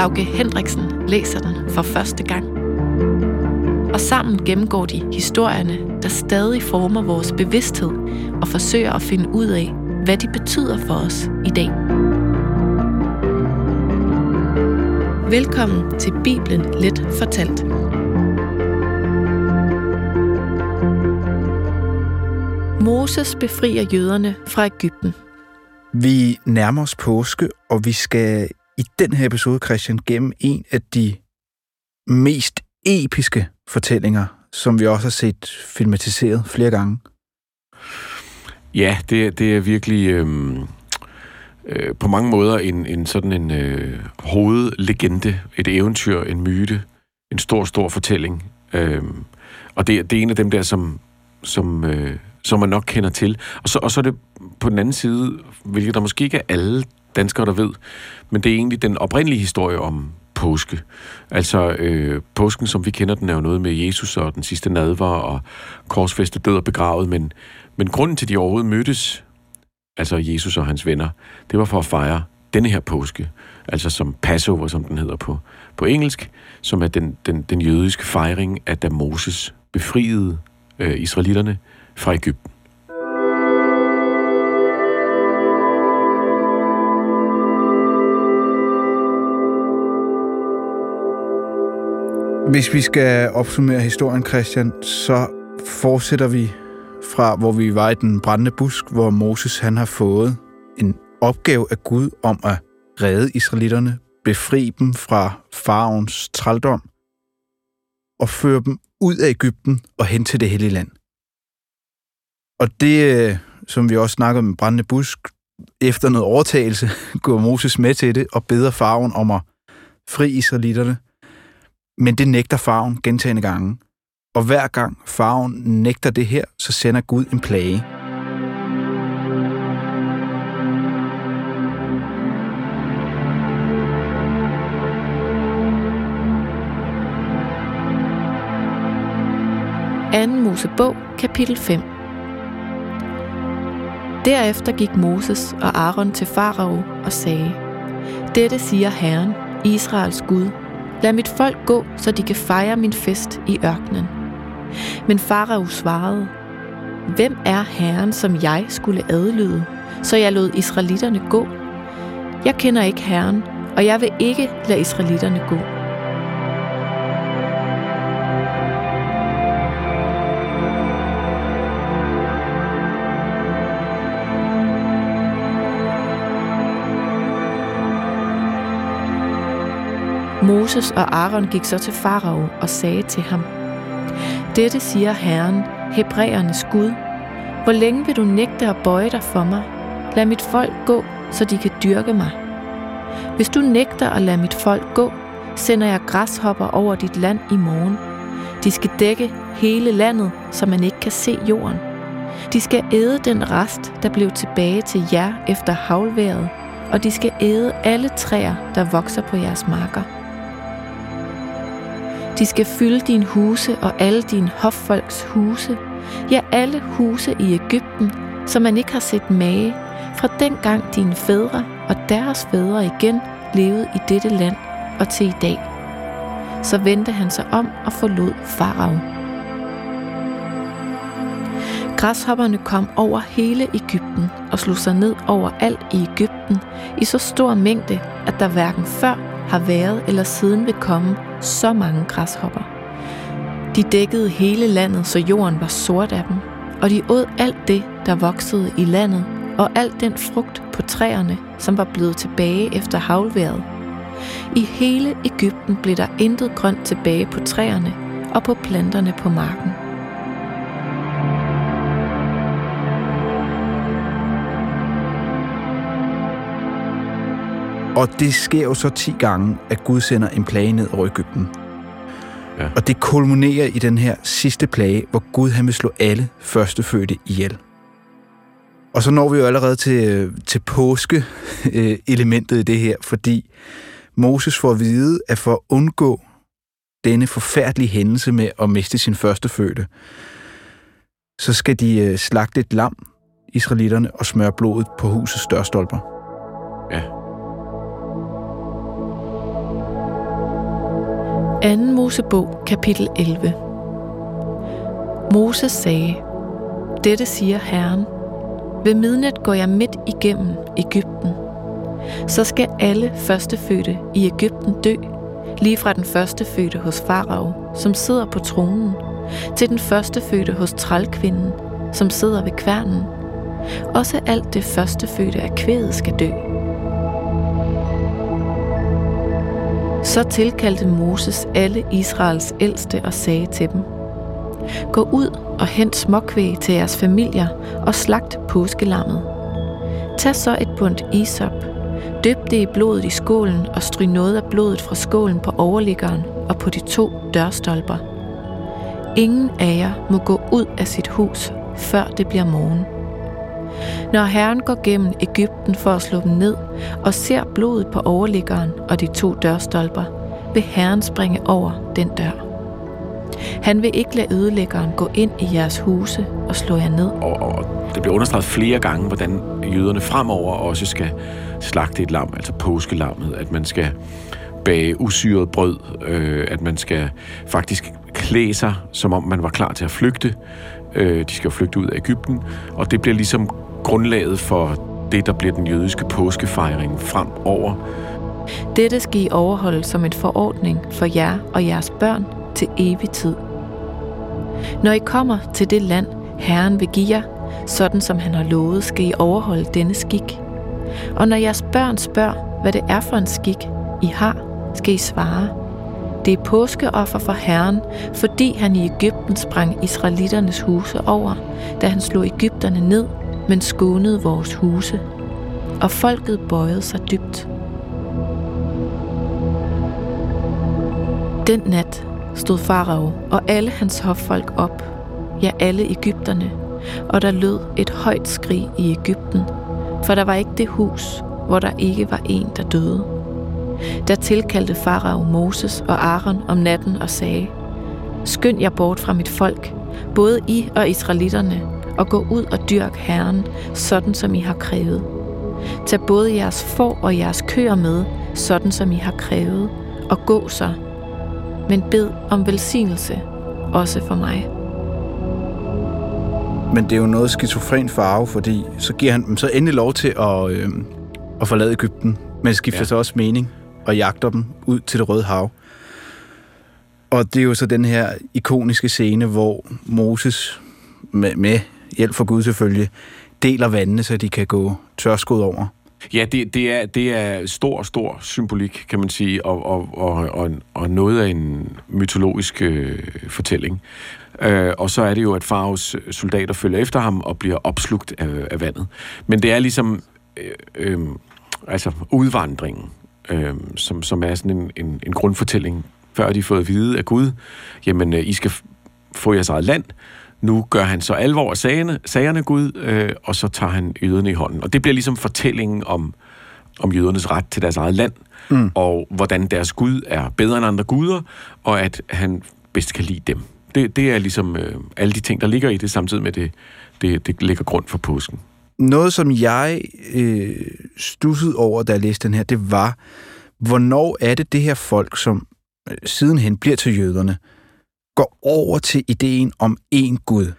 Lauke Hendriksen læser den for første gang. Og sammen gennemgår de historierne, der stadig former vores bevidsthed og forsøger at finde ud af, hvad de betyder for os i dag. Velkommen til Bibelen Let Fortalt. Moses befrier jøderne fra Ægypten. Vi nærmer os påske, og vi skal i den her episode, Christian, gennem en af de mest episke fortællinger, som vi også har set filmatiseret flere gange. Ja, det, det er virkelig øh, øh, på mange måder en, en sådan en øh, hovedlegende, et eventyr, en myte, en stor, stor fortælling. Øh, og det, det er en af dem der, som, som, øh, som man nok kender til. Og så, og så er det på den anden side, hvilket der måske ikke er alle danskere, der ved, men det er egentlig den oprindelige historie om påske. Altså, øh, påsken, som vi kender den, er jo noget med Jesus og den sidste nadver og korsfæstet død og begravet, men, men grunden til, at de overhovedet mødtes, altså Jesus og hans venner, det var for at fejre denne her påske, altså som Passover, som den hedder på, på engelsk, som er den, den, den jødiske fejring, at da Moses befriede øh, israelitterne fra Ægypten. Hvis vi skal opsummere historien, Christian, så fortsætter vi fra, hvor vi var i den brændende busk, hvor Moses han har fået en opgave af Gud om at redde israelitterne, befri dem fra faraons trældom og føre dem ud af Ægypten og hen til det hellige land. Og det, øh, som vi også snakkede med brændende busk, efter noget overtagelse, går Moses med til det og beder faraon om at fri israelitterne – men det nægter farven gentagende gange. Og hver gang farven nægter det her, så sender Gud en plage. Anden Mosebog, kapitel 5 Derefter gik Moses og Aaron til farao og sagde, Dette siger Herren, Israels Gud, Lad mit folk gå, så de kan fejre min fest i ørkenen. Men farao svarede, Hvem er Herren, som jeg skulle adlyde, så jeg lod israelitterne gå? Jeg kender ikke Herren, og jeg vil ikke lade israelitterne gå. Moses og Aaron gik så til farao og sagde til ham, Dette siger Herren, Hebræernes Gud. Hvor længe vil du nægte at bøje dig for mig? Lad mit folk gå, så de kan dyrke mig. Hvis du nægter at lade mit folk gå, sender jeg græshopper over dit land i morgen. De skal dække hele landet, så man ikke kan se jorden. De skal æde den rest, der blev tilbage til jer efter havlværet, og de skal æde alle træer, der vokser på jeres marker. De skal fylde din huse og alle dine hoffolks huse, ja alle huse i Ægypten, som man ikke har set mage, fra dengang dine fædre og deres fædre igen levede i dette land og til i dag. Så vendte han sig om og forlod farao. Græshopperne kom over hele Ægypten og slog sig ned over alt i Ægypten i så stor mængde, at der hverken før har været eller siden vil komme så mange græshopper. De dækkede hele landet, så jorden var sort af dem, og de åd alt det, der voksede i landet, og alt den frugt på træerne, som var blevet tilbage efter havlværet. I hele Ægypten blev der intet grønt tilbage på træerne og på planterne på marken. Og det sker jo så 10 gange, at Gud sender en plage ned over Ægypten. Ja. Og det kulminerer i den her sidste plage, hvor Gud han vil slå alle førstefødte ihjel. Og så når vi jo allerede til, til påske-elementet i det her, fordi Moses får at vide, at for at undgå denne forfærdelige hændelse med at miste sin førstefødte, så skal de øh, slagte et lam, israelitterne, og smøre blodet på husets dørstolper. 2. Mosebog, kapitel 11 Moses sagde, Dette siger Herren, ved midnat går jeg midt igennem Ægypten. Så skal alle førstefødte i Ægypten dø, lige fra den førstefødte hos farao, som sidder på tronen, til den førstefødte hos trælkvinden, som sidder ved kværnen. Også alt det førstefødte af kvædet skal dø. Så tilkaldte Moses alle Israels ældste og sagde til dem, Gå ud og hent småkvæg til jeres familier og slagt påskelammet. Tag så et bundt isop, døb det i blodet i skålen og stryg noget af blodet fra skålen på overliggeren og på de to dørstolper. Ingen af jer må gå ud af sit hus, før det bliver morgen. Når Herren går gennem Ægypten for at slå dem ned og ser blodet på overliggeren og de to dørstolper, vil Herren springe over den dør. Han vil ikke lade ødelæggeren gå ind i jeres huse og slå jer ned. Og, og det bliver understreget flere gange, hvordan jøderne fremover også skal slagte et lam, altså påskelammet, at man skal bage usyret brød, øh, at man skal faktisk klæde sig, som om man var klar til at flygte. Øh, de skal flygte ud af Ægypten, og det bliver ligesom grundlaget for det, der bliver den jødiske påskefejring fremover. Dette skal I overholde som en forordning for jer og jeres børn til evig tid. Når I kommer til det land, Herren vil give jer, sådan som han har lovet, skal I overholde denne skik. Og når jeres børn spørger, hvad det er for en skik, I har, skal I svare. Det er påskeoffer for Herren, fordi han i Ægypten sprang israeliternes huse over, da han slog Ægypterne ned, men skånede vores huse. Og folket bøjede sig dybt. Den nat stod farao og alle hans hoffolk op, ja alle Ægypterne, og der lød et højt skrig i Ægypten, for der var ikke det hus, hvor der ikke var en, der døde. Der tilkaldte farao Moses og Aaron om natten og sagde, Skynd jer bort fra mit folk, både I og israelitterne, og gå ud og dyrk Herren, sådan som I har krævet. Tag både jeres får og jeres køer med, sådan som I har krævet, og gå så. Men bed om velsignelse, også for mig. Men det er jo noget skizofren farve, fordi så giver han dem så endelig lov til at, øh, at forlade Ægypten, men skifter ja. så også mening og jagter dem ud til det røde hav. Og det er jo så den her ikoniske scene, hvor Moses med, med hjælp fra Gud selvfølgelig, deler vandene, så de kan gå tørskud over. Ja, det, det, er, det er stor, stor symbolik, kan man sige, og, og, og, og, og noget af en mytologisk øh, fortælling. Øh, og så er det jo, at Faros soldater følger efter ham og bliver opslugt af, af vandet. Men det er ligesom øh, øh, altså udvandringen, øh, som, som er sådan en, en, en grundfortælling, før de har fået at vide af Gud, jamen, øh, I skal få jeres eget land, nu gør han så alvor af sagerne, sagerne Gud, øh, og så tager han jøderne i hånden. Og det bliver ligesom fortællingen om, om jødernes ret til deres eget land, mm. og hvordan deres Gud er bedre end andre guder, og at han bedst kan lide dem. Det, det er ligesom øh, alle de ting, der ligger i det, samtidig med det, det, det ligger grund for påsken. Noget, som jeg øh, stussede over, da jeg læste den her, det var, hvornår er det det her folk, som øh, sidenhen bliver til jøderne, går over til ideen om én Gud.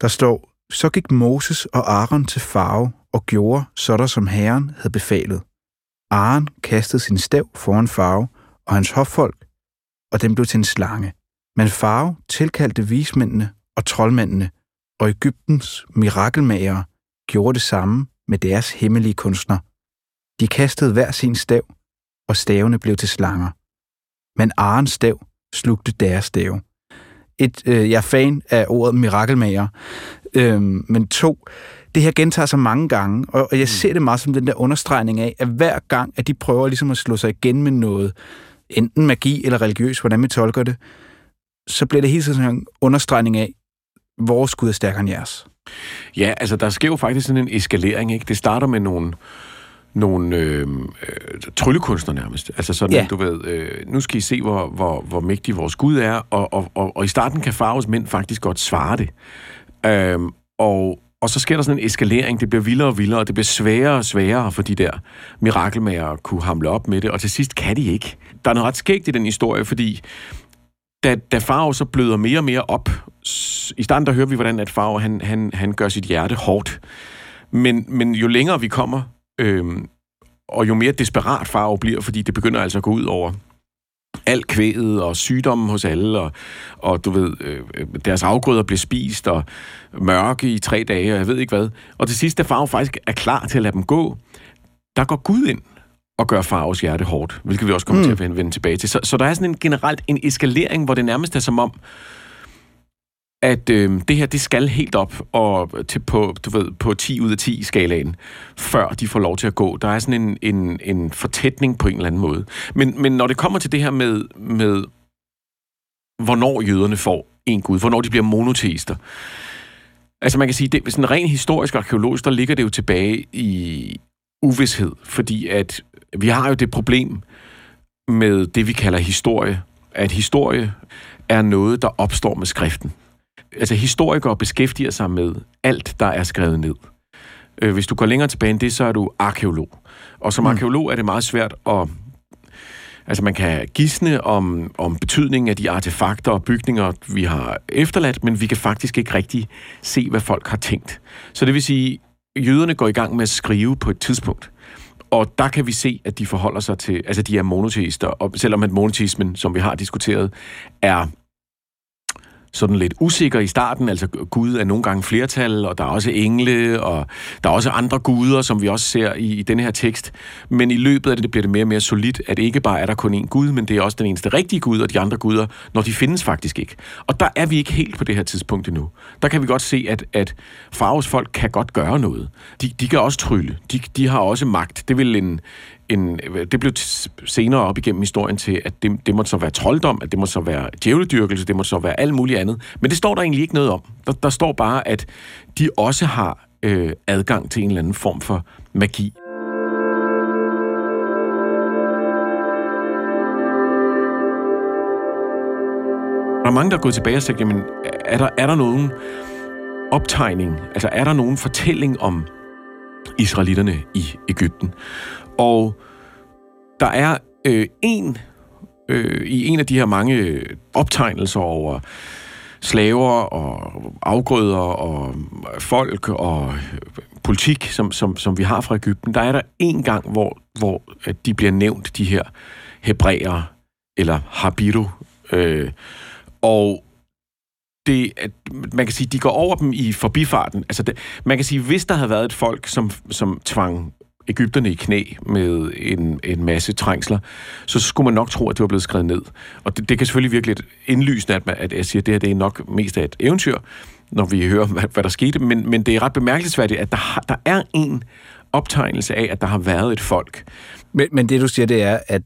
Der står, så gik Moses og Aaron til farve og gjorde så der, som Herren havde befalet. Aaron kastede sin stav foran farve og hans hoffolk, og den blev til en slange. Men farve tilkaldte vismændene og troldmændene, og Ægyptens mirakelmagere gjorde det samme med deres hemmelige kunstner. De kastede hver sin stav, og stavene blev til slanger. Men Arens stav slugte deres stav et, øh, jeg er fan af ordet mirakelmager, øh, men to, det her gentager sig mange gange, og, og jeg ser det meget som den der understregning af, at hver gang, at de prøver ligesom at slå sig igen med noget, enten magi eller religiøs, hvordan vi tolker det, så bliver det hele tiden sådan en understregning af, vores Gud er stærkere end jeres. Ja, altså der sker jo faktisk sådan en eskalering, ikke? Det starter med nogle, nogle øh, øh, tryllekunstner nærmest. Altså sådan, ja. du ved, øh, nu skal I se, hvor, hvor, hvor mægtig vores Gud er, og, og, og, og i starten kan Faros mænd faktisk godt svare det. Øh, og, og så sker der sådan en eskalering, det bliver vildere og vildere, og det bliver sværere og sværere for de der mirakelmager at kunne hamle op med det, og til sidst kan de ikke. Der er noget ret skægt i den historie, fordi da, da Farve så bløder mere og mere op, i starten der hører vi, hvordan at Farve, han, han, han gør sit hjerte hårdt. Men, men jo længere vi kommer, øhm, og jo mere desperat Farve bliver, fordi det begynder altså at gå ud over alt kvædet og sygdommen hos alle, og, og du ved, øh, deres afgrøder bliver spist, og mørke i tre dage, og jeg ved ikke hvad. Og til sidst, da Farve faktisk er klar til at lade dem gå, der går Gud ind og gør Faros hjerte hårdt, hvilket vi også kommer mm. til at vende tilbage til. Så, så der er sådan en generelt en eskalering, hvor det nærmest er som om, at øh, det her, det skal helt op og til på, du ved, på 10 ud af 10 skalaen, før de får lov til at gå. Der er sådan en, en, en fortætning på en eller anden måde. Men, men når det kommer til det her med, med hvornår jøderne får en gud, hvornår de bliver monoteister, altså man kan sige, det, sådan rent historisk og arkeologisk, der ligger det jo tilbage i uvidshed, fordi at vi har jo det problem med det, vi kalder historie, at historie er noget, der opstår med skriften. Altså historikere beskæftiger sig med alt, der er skrevet ned. Øh, hvis du går længere tilbage end det, så er du arkeolog. Og som mm. arkeolog er det meget svært at... Altså man kan gisne om, om betydningen af de artefakter og bygninger, vi har efterladt, men vi kan faktisk ikke rigtig se, hvad folk har tænkt. Så det vil sige, jøderne går i gang med at skrive på et tidspunkt. Og der kan vi se, at de forholder sig til, altså de er monoteister, og selvom at monoteismen, som vi har diskuteret, er sådan lidt usikker i starten. Altså Gud er nogle gange flertal, og der er også engle, og der er også andre guder, som vi også ser i, i denne her tekst. Men i løbet af det, det bliver det mere og mere solidt, at ikke bare er der kun én Gud, men det er også den eneste rigtige Gud, og de andre guder, når de findes faktisk ikke. Og der er vi ikke helt på det her tidspunkt endnu. Der kan vi godt se, at, at Faros folk kan godt gøre noget. De, de kan også trylle. De, de har også magt. Det vil en, en, det blev senere op igennem historien til, at det, det måtte så være trolddom, at det måtte så være djævledyrkelse, det måtte så være alt muligt andet. Men det står der egentlig ikke noget om. Der, der står bare, at de også har øh, adgang til en eller anden form for magi. Der er mange, der er gået tilbage og sagt, jamen, er der, er der nogen optegning, altså er der nogen fortælling om israelitterne i Ægypten? Og der er øh, en øh, i en af de her mange øh, optegnelser over slaver og afgrøder og øh, folk og øh, politik, som, som, som vi har fra Ægypten, der er der en gang, hvor, hvor de bliver nævnt, de her hebræer eller habiru. Øh, og det, at man kan sige, de går over dem i forbifarten. Altså det, man kan sige, hvis der havde været et folk, som, som tvang Ægypterne i knæ med en, en masse trængsler, så skulle man nok tro, at det var blevet skrevet ned. Og det, det kan selvfølgelig virkelig lidt indlysende, at, man, at jeg siger, at det her det er nok mest af et eventyr, når vi hører, hvad, hvad der skete. Men, men det er ret bemærkelsesværdigt, at der, har, der er en optegnelse af, at der har været et folk. Men, men det, du siger, det er, at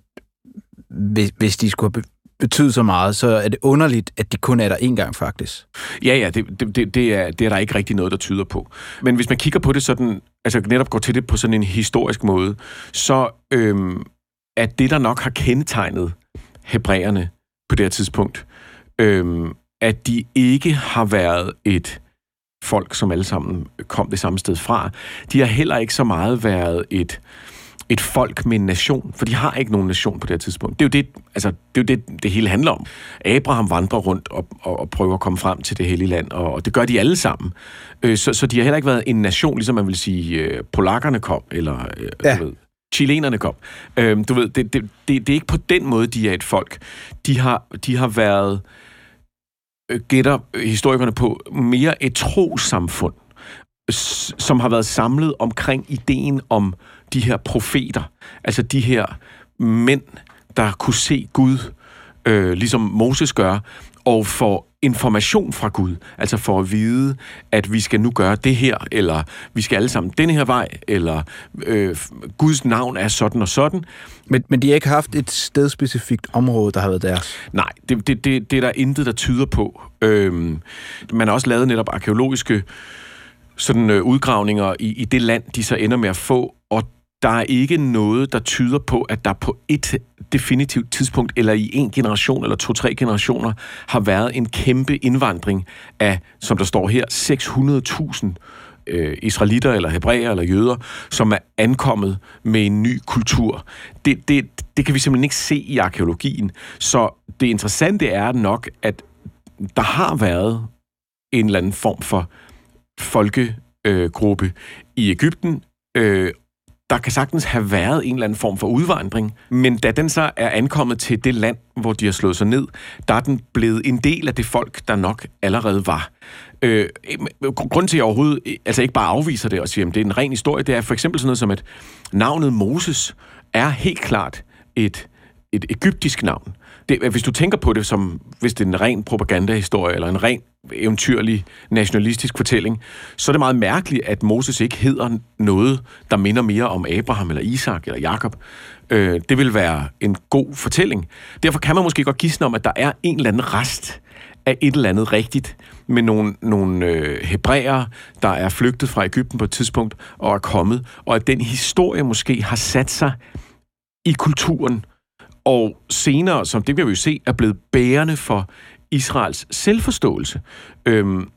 hvis, hvis de skulle have betyde så meget, så er det underligt, at de kun er der én gang faktisk. Ja, ja, det, det, det, er, det er der ikke rigtig noget, der tyder på. Men hvis man kigger på det sådan, altså netop går til det på sådan en historisk måde, så øhm, er det, der nok har kendetegnet hebræerne på det her tidspunkt, øhm, at de ikke har været et folk, som alle sammen kom det samme sted fra. De har heller ikke så meget været et et folk med en nation, for de har ikke nogen nation på det her tidspunkt. Det er jo det, altså, det, er jo det, det hele handler om. Abraham vandrer rundt og, og, og prøver at komme frem til det hellige land, og, og det gør de alle sammen. Øh, så, så de har heller ikke været en nation, ligesom man vil sige, øh, polakkerne kom, eller øh, ja. du ved, chilenerne kom. Øh, du ved, det, det, det, det er ikke på den måde, de er et folk. De har, de har været, øh, gætter historikerne på, mere et trosamfund, som har været samlet omkring ideen om de her profeter, altså de her mænd, der kunne se Gud, øh, ligesom Moses gør, og for information fra Gud, altså for at vide, at vi skal nu gøre det her, eller vi skal alle sammen denne her vej, eller øh, Guds navn er sådan og sådan. Men, men de har ikke haft et stedspecifikt område, der har været deres? Nej, det, det, det, det er der intet, der tyder på. Øhm, man har også lavet netop arkeologiske sådan, øh, udgravninger i, i det land, de så ender med at få, og der er ikke noget, der tyder på, at der på et definitivt tidspunkt, eller i en generation, eller to-tre generationer, har været en kæmpe indvandring af, som der står her, 600.000 øh, israelitter, eller hebræer, eller jøder, som er ankommet med en ny kultur. Det, det, det kan vi simpelthen ikke se i arkeologien. Så det interessante er nok, at der har været en eller anden form for folkegruppe øh, i Ægypten, øh, der kan sagtens have været en eller anden form for udvandring, men da den så er ankommet til det land, hvor de har slået sig ned, der er den blevet en del af det folk, der nok allerede var. Øh, grunden til, at jeg overhovedet altså ikke bare afviser det og siger, at det er en ren historie, det er for eksempel sådan noget som, at navnet Moses er helt klart et, et egyptisk navn det, hvis du tænker på det som, hvis det er en ren propagandahistorie, eller en ren eventyrlig nationalistisk fortælling, så er det meget mærkeligt, at Moses ikke hedder noget, der minder mere om Abraham, eller Isak, eller Jakob. Øh, det vil være en god fortælling. Derfor kan man måske godt gisne om, at der er en eller anden rest af et eller andet rigtigt, med nogle, nogle øh, hebræer, der er flygtet fra Ægypten på et tidspunkt og er kommet, og at den historie måske har sat sig i kulturen, og senere, som det kan vi jo se, er blevet bærende for Israels selvforståelse. Øhm,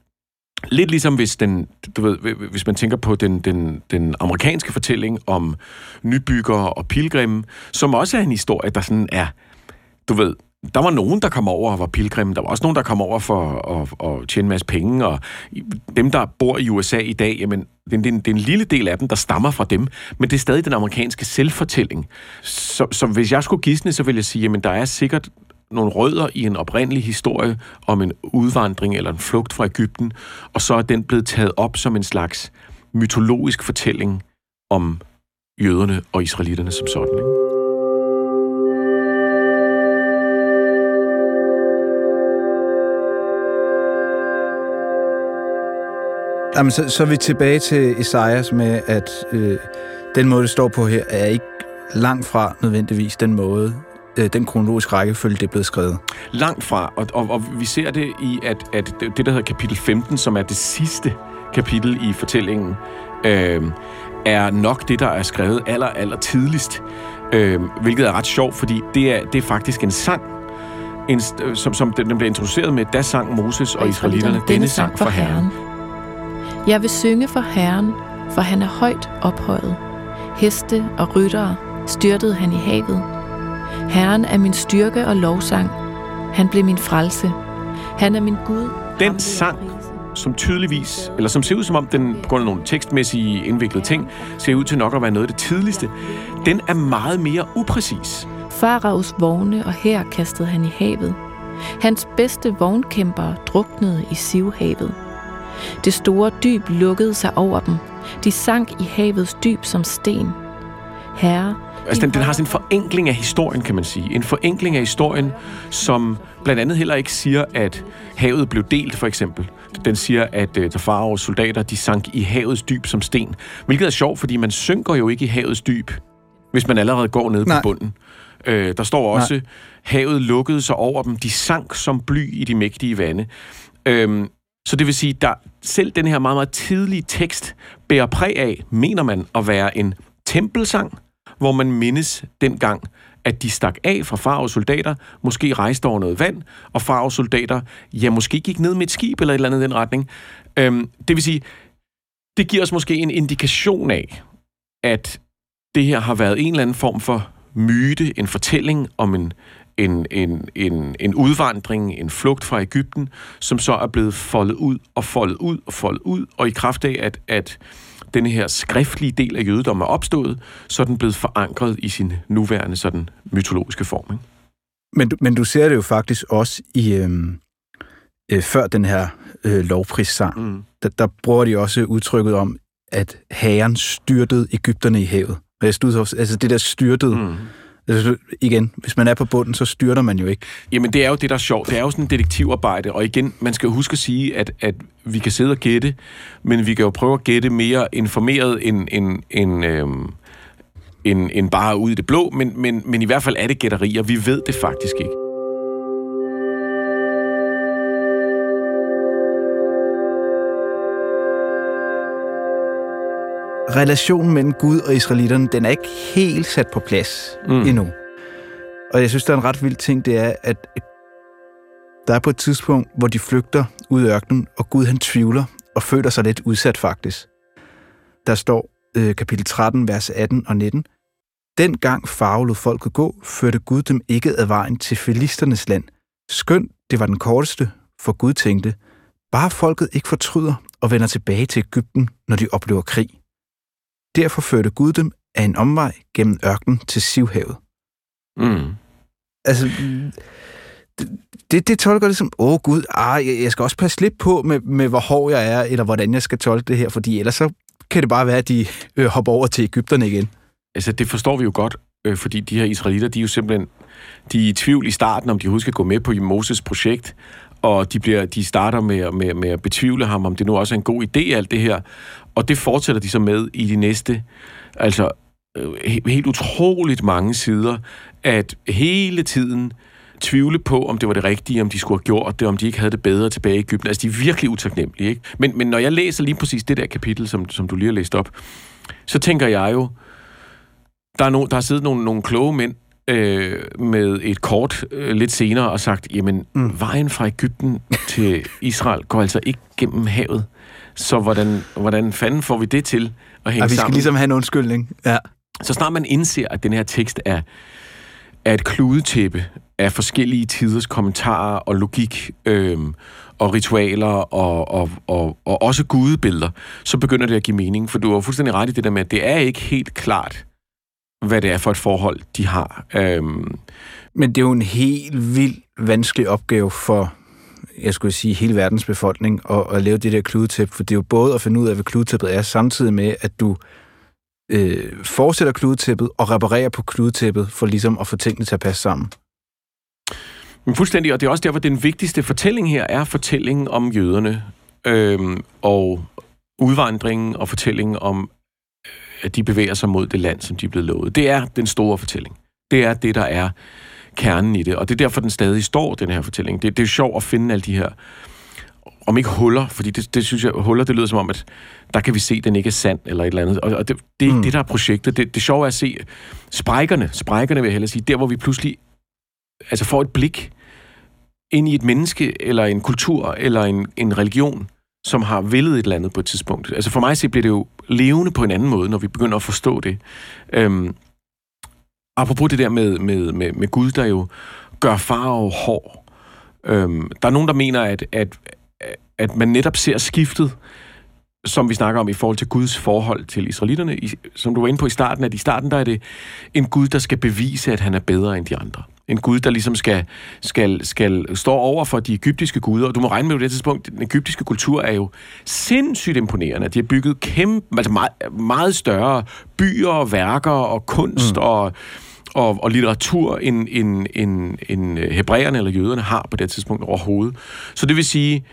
lidt ligesom hvis, den, du ved, hvis man tænker på den, den, den amerikanske fortælling om nybyggere og pilgrimme, som også er en historie, der sådan er, du ved, der var nogen, der kom over og var pilgrimme. Der var også nogen, der kom over for at, at tjene en masse penge. Og dem, der bor i USA i dag, jamen, det er, en, det er en lille del af dem, der stammer fra dem. Men det er stadig den amerikanske selvfortælling. Så, så hvis jeg skulle gisne, så vil jeg sige, at der er sikkert nogle rødder i en oprindelig historie om en udvandring eller en flugt fra Ægypten, og så er den blevet taget op som en slags mytologisk fortælling om jøderne og israelitterne som sådan. Ikke? Jamen, så, så er vi tilbage til Esajas med, at øh, den måde, det står på her, er ikke langt fra nødvendigvis den måde, øh, den kronologiske rækkefølge, det er blevet skrevet. Langt fra, og, og, og vi ser det i, at, at det, der hedder kapitel 15, som er det sidste kapitel i fortællingen, øh, er nok det, der er skrevet aller, aller tidligst. Øh, hvilket er ret sjovt, fordi det er, det er faktisk en sang, en, som, som den bliver introduceret med, da sang Moses og israelitterne denne sang for Herren. Jeg vil synge for Herren, for han er højt ophøjet. Heste og ryttere styrtede han i havet. Herren er min styrke og lovsang. Han blev min frelse. Han er min Gud. Den sang, som tydeligvis, eller som ser ud som om den, på grund af nogle tekstmæssige indviklede ting, ser ud til nok at være noget af det tidligste, den er meget mere upræcis. Faraos vogne og her kastede han i havet. Hans bedste vognkæmpere druknede i Sivhavet. Det store dyb lukkede sig over dem. De sank i havets dyb som sten. Herre, Altså, den, den har sådan en forenkling af historien, kan man sige. En forenkling af historien, som blandt andet heller ikke siger, at havet blev delt, for eksempel. Den siger, at uh, Tafaros soldater, de sank i havets dyb som sten. Hvilket er sjovt, fordi man synker jo ikke i havets dyb, hvis man allerede går ned på bunden. Uh, der står også, Nej. havet lukkede sig over dem. De sank som bly i de mægtige vande. Uh, så det vil sige, at selv den her meget, meget tidlige tekst bærer præg af, mener man, at være en tempelsang, hvor man mindes dengang, at de stak af fra Faros soldater, måske rejste over noget vand, og Faros soldater, ja, måske gik ned med et skib eller et eller andet i den retning. Øhm, det vil sige, det giver os måske en indikation af, at det her har været en eller anden form for myte, en fortælling om en, en, en, en, en udvandring, en flugt fra Ægypten, som så er blevet foldet ud og foldet ud og foldet ud, og i kraft af, at, at denne her skriftlige del af jødedommen er opstået, så er den blevet forankret i sin nuværende sådan mytologiske form. Ikke? Men, men du ser det jo faktisk også i øhm, øh, før den her øh, lovprissang. Mm. Der, der bruger de også udtrykket om, at herren styrtede Ægypterne i havet. Altså det der styrtede, mm Altså, igen, hvis man er på bunden, så styrter man jo ikke. Jamen, det er jo det, der er sjovt. Det er jo sådan en detektivarbejde, og igen, man skal huske at sige, at, at vi kan sidde og gætte, men vi kan jo prøve at gætte mere informeret end, end, end, øhm, end, end bare ud i det blå, men, men, men i hvert fald er det gætterier. Vi ved det faktisk ikke. Relationen mellem Gud og israelitterne, den er ikke helt sat på plads mm. endnu. Og jeg synes, der er en ret vild ting, det er, at der er på et tidspunkt, hvor de flygter ud i ørkenen, og Gud han tvivler og føler sig lidt udsat faktisk. Der står øh, kapitel 13, vers 18 og 19. Den gang farve lod folket gå, førte Gud dem ikke ad vejen til filisternes land. Skønt det var den korteste, for Gud tænkte, bare folket ikke fortryder og vender tilbage til Ægypten, når de oplever krig. Derfor førte Gud dem af en omvej gennem ørkenen til Sivhavet. Mm. Altså, det, det, det tolker det som, åh Gud, ah, jeg, jeg skal også passe lidt på med, med, hvor hård jeg er, eller hvordan jeg skal tolke det her, fordi ellers så kan det bare være, at de øh, hopper over til Ægypterne igen. Altså, det forstår vi jo godt, øh, fordi de her israelitter, de er jo simpelthen de er i tvivl i starten, om de overhovedet skal gå med på Moses projekt, og de, bliver, de starter med, med, med at betvivle ham, om det nu også er en god idé, alt det her. Og det fortsætter de så med i de næste, altså øh, helt utroligt mange sider, at hele tiden tvivle på, om det var det rigtige, om de skulle have gjort det, om de ikke havde det bedre tilbage i Ægypten. Altså, de er virkelig utaknemmelige, ikke? Men, men når jeg læser lige præcis det der kapitel, som, som du lige har læst op, så tænker jeg jo, der er, no, der er siddet nogle, nogle kloge mænd øh, med et kort øh, lidt senere og sagt, jamen, mm. vejen fra Ægypten til Israel går altså ikke gennem havet. Så hvordan, hvordan fanden får vi det til at hænge ja, vi skal sammen? ligesom have en undskyldning. Ja. Så snart man indser, at den her tekst er, er et kludetæppe af forskellige tiders kommentarer og logik øhm, og ritualer og, og, og, og også gudebilleder, så begynder det at give mening. For du har fuldstændig ret i det der med, at det er ikke helt klart, hvad det er for et forhold, de har. Øhm. Men det er jo en helt vild vanskelig opgave for jeg skulle sige, hele verdens befolkning og, at lave det der kludetæp, for det er jo både at finde ud af, hvad kludetæppet er, samtidig med, at du øh, fortsætter kludetæppet og reparerer på kludetæppet for ligesom at få tingene til at passe sammen. Men fuldstændig, og det er også derfor, den vigtigste fortælling her er fortællingen om jøderne øhm, og udvandringen og fortællingen om, at de bevæger sig mod det land, som de er blevet lovet. Det er den store fortælling. Det er det, der er kernen i det, og det er derfor, den stadig står, den her fortælling. Det, det er sjovt at finde alle de her, om ikke huller, fordi det, det synes jeg, huller, det lyder som om, at der kan vi se, at den ikke er sand, eller et eller andet. Og, og det, det er ikke mm. det, der er projektet. Det, det sjove er at se sprækkerne, sprækkerne vil jeg hellere sige, der hvor vi pludselig altså får et blik ind i et menneske, eller en kultur, eller en, en religion, som har villet et eller andet på et tidspunkt. Altså for mig så bliver det jo levende på en anden måde, når vi begynder at forstå det. Øhm, apropos det der med, med, med, med Gud, der jo gør farve hår. Øhm, der er nogen, der mener, at, at, at man netop ser skiftet, som vi snakker om i forhold til Guds forhold til israelitterne. I, som du var inde på i starten, at i starten der er det en Gud, der skal bevise, at han er bedre end de andre. En Gud, der ligesom skal, skal, skal stå over for de egyptiske guder. Og du må regne med på det tidspunkt, den egyptiske kultur er jo sindssygt imponerende. De har bygget kæmpe, altså meget, meget større byer, værker og kunst mm. og og, og litteratur, end, end, end, end øh, hebræerne eller jøderne har på det tidspunkt overhovedet. Så det vil sige,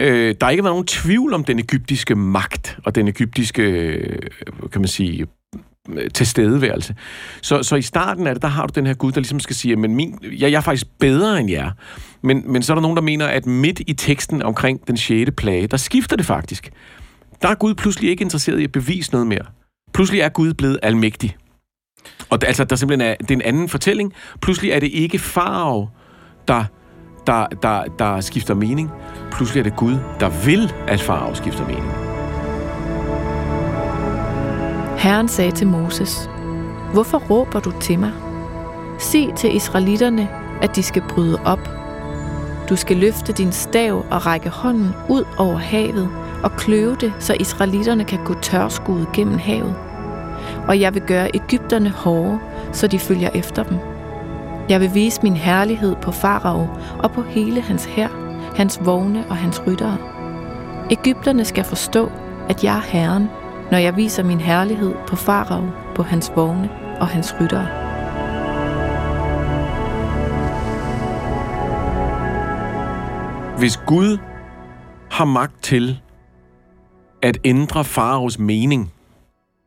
øh, der har ikke været nogen tvivl om den egyptiske magt og den egyptiske, øh, kan man sige, øh, tilstedeværelse. Så, så i starten af det, der har du den her Gud, der ligesom skal sige, men min, ja, jeg er faktisk bedre end jer. Men, men så er der nogen, der mener, at midt i teksten omkring den sjette plage, der skifter det faktisk. Der er Gud pludselig ikke interesseret i at bevise noget mere. Pludselig er Gud blevet almægtig. Og altså, der simpelthen er, det er en anden fortælling. Pludselig er det ikke farve, der, der, der, der skifter mening. Pludselig er det Gud, der vil, at farve skifter mening. Herren sagde til Moses, Hvorfor råber du til mig? Sig til israelitterne, at de skal bryde op. Du skal løfte din stav og række hånden ud over havet og kløve det, så israelitterne kan gå tørskuet gennem havet og jeg vil gøre Ægypterne hårde, så de følger efter dem. Jeg vil vise min herlighed på farao og på hele hans hær, hans vogne og hans ryttere. Ægypterne skal forstå, at jeg er Herren, når jeg viser min herlighed på farao, på hans vogne og hans ryttere. Hvis Gud har magt til at ændre faraos mening –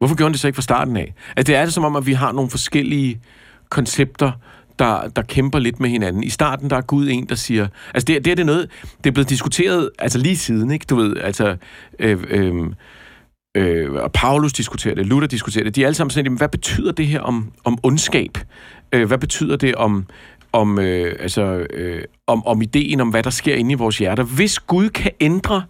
hvorfor gjorde han det så ikke fra starten af? Altså, det er det som om, at vi har nogle forskellige koncepter, der, der kæmper lidt med hinanden. I starten, der er Gud en, der siger... Altså, det, det er det noget... Det er blevet diskuteret altså lige siden, ikke? Du ved, altså... Øh, øh, øh, og Paulus diskuterer det, Luther diskuterer det. De er alle sammen sådan, jamen, hvad betyder det her om, om ondskab? Øh, hvad betyder det om, om, øh, altså, øh, om, om ideen om, hvad der sker inde i vores hjerter? Hvis Gud kan ændre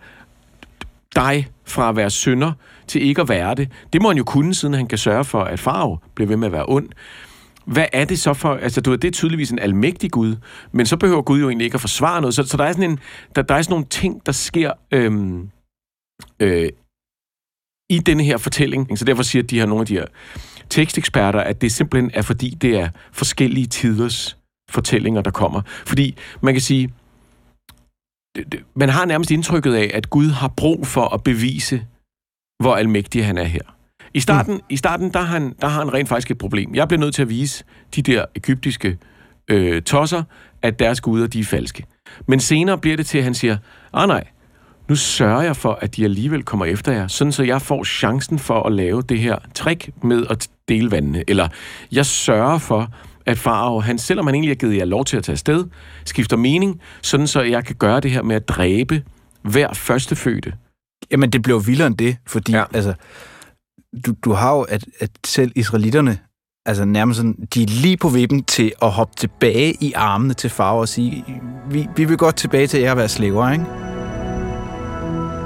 dig fra at være synder til ikke at være det, det må han jo kunne, siden han kan sørge for, at farve bliver ved med at være ond hvad er det så for... Altså, du ved, det er tydeligvis en almægtig Gud, men så behøver Gud jo egentlig ikke at forsvare noget. Så, så der, er sådan en, der, der er sådan nogle ting, der sker øhm, øh, i denne her fortælling. Så derfor siger de her nogle af de her teksteksperter, at det simpelthen er, fordi det er forskellige tiders fortællinger, der kommer. Fordi man kan sige, man har nærmest indtrykket af, at Gud har brug for at bevise, hvor almægtig han er her. I starten, mm. i starten der, har han, der har han rent faktisk et problem. Jeg bliver nødt til at vise de der egyptiske øh, tosser, at deres guder de er falske. Men senere bliver det til, at han siger, ah nej, nu sørger jeg for, at de alligevel kommer efter jer, sådan så jeg får chancen for at lave det her trick med at dele vandene. Eller jeg sørger for, at Farao, han, selvom han egentlig har givet jer lov til at tage afsted, skifter mening, sådan så jeg kan gøre det her med at dræbe hver førstefødte. Jamen, det blev vildere end det, fordi ja. altså, du, du har jo, at, at selv israelitterne, altså nærmest sådan, de er lige på vippen til at hoppe tilbage i armene til far og sige, vi, vi vil godt tilbage til at være slaver, ikke?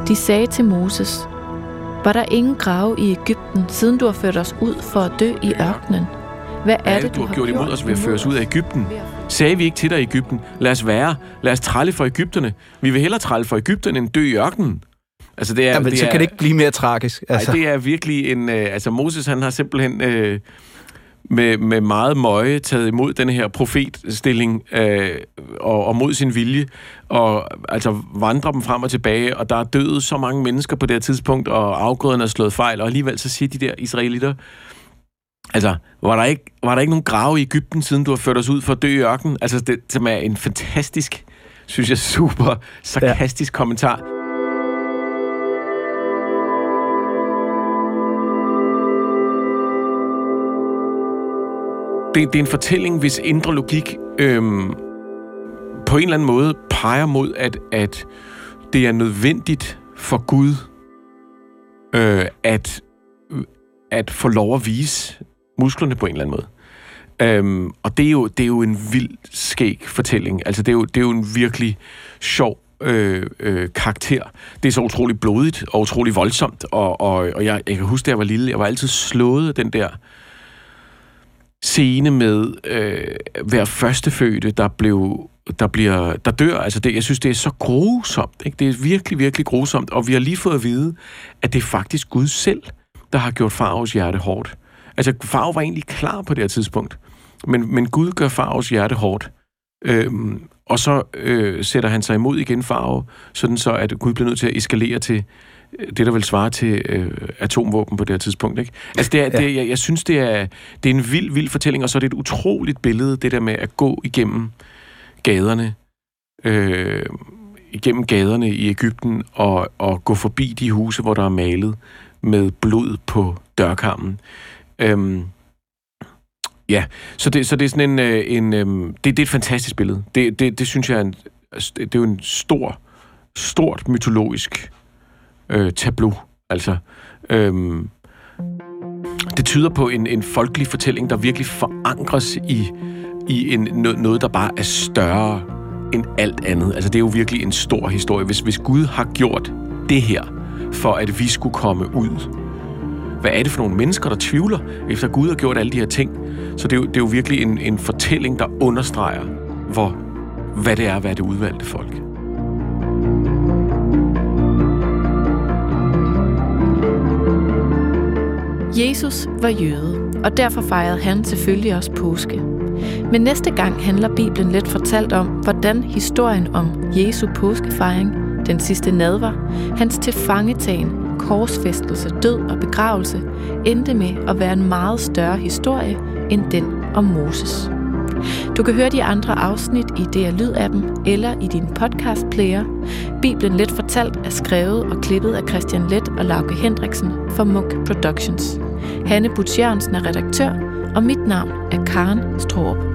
De sagde til Moses, var der ingen grave i Ægypten, siden du har ført os ud for at dø i ørkenen? Hvad er, det, du, du har gjort imod os ved at føre os ud af Ægypten? Sagde vi ikke til dig i Ægypten, lad os være, lad os trælle for Ægypterne. Vi vil hellere trælle for Ægypten end dø i ørkenen. Altså, det er, Jamen, det så er, kan det ikke blive mere tragisk. Altså. Nej, det er virkelig en... Øh, altså, Moses, han har simpelthen... Øh, med, med meget møje taget imod den her profetstilling øh, og, og mod sin vilje, og altså vandrer dem frem og tilbage, og der er døde så mange mennesker på det her tidspunkt, og afgrøden er slået fejl, og alligevel så siger de der israelitter, altså, var der ikke, var der ikke nogen grave i Ægypten, siden du har ført os ud for at dø i ørkenen? Altså, det som er en fantastisk, synes jeg, super sarkastisk ja. kommentar. Det, det er en fortælling, hvis indre logik øhm, på en eller anden måde peger mod, at, at det er nødvendigt for Gud øh, at, at få lov at vise musklerne på en eller anden måde. Øhm, og det er, jo, det er jo en vild skæg fortælling. Altså, det er jo, det er jo en virkelig sjov øh, øh, karakter. Det er så utrolig blodigt og utrolig voldsomt, og, og, og jeg, jeg kan huske, da jeg var lille, jeg var altid slået af den der scene med øh, hver førstefødte, der blev der bliver der dør. Altså det, jeg synes, det er så grusomt. Ikke? Det er virkelig, virkelig grusomt. Og vi har lige fået at vide, at det er faktisk Gud selv, der har gjort Faros hjerte hårdt. Altså, Faro var egentlig klar på det her tidspunkt. Men, men Gud gør Faros hjerte hårdt. Øhm, og så øh, sætter han sig imod igen Faro, sådan så, at Gud bliver nødt til at eskalere til det, der vil svare til øh, atomvåben på det her tidspunkt. Ikke? Altså, det er, ja. det, jeg, jeg synes, det er, det er en vild, vild fortælling, og så er det et utroligt billede, det der med at gå igennem gaderne, øh, igennem gaderne i Ægypten, og, og gå forbi de huse, hvor der er malet med blod på dørkarmen. Øhm, ja, så det, så det er sådan en... Øh, en øhm, det, det er et fantastisk billede. Det, det, det synes jeg er en, altså, det er jo en stor, stort mytologisk øh, tableau. Altså, øhm, det tyder på en, en folkelig fortælling, der virkelig forankres i, i en, noget, der bare er større end alt andet. Altså, det er jo virkelig en stor historie. Hvis, hvis Gud har gjort det her, for at vi skulle komme ud, hvad er det for nogle mennesker, der tvivler, efter Gud har gjort alle de her ting? Så det er jo, det er jo virkelig en, en fortælling, der understreger, hvor, hvad det er at være det udvalgte folk. Jesus var jøde, og derfor fejrede han selvfølgelig også påske. Men næste gang handler Bibelen lidt fortalt om, hvordan historien om Jesu påskefejring, den sidste nadver, hans tilfangetagen, korsfæstelse, død og begravelse, endte med at være en meget større historie end den om Moses. Du kan høre de andre afsnit i DR Lyd-appen eller i din podcast-player. Bibelen Let Fortalt er skrevet og klippet af Christian Let og Lauke Hendriksen for Munk Productions. Hanne Butch Jørgensen er redaktør, og mit navn er Karen Stroop.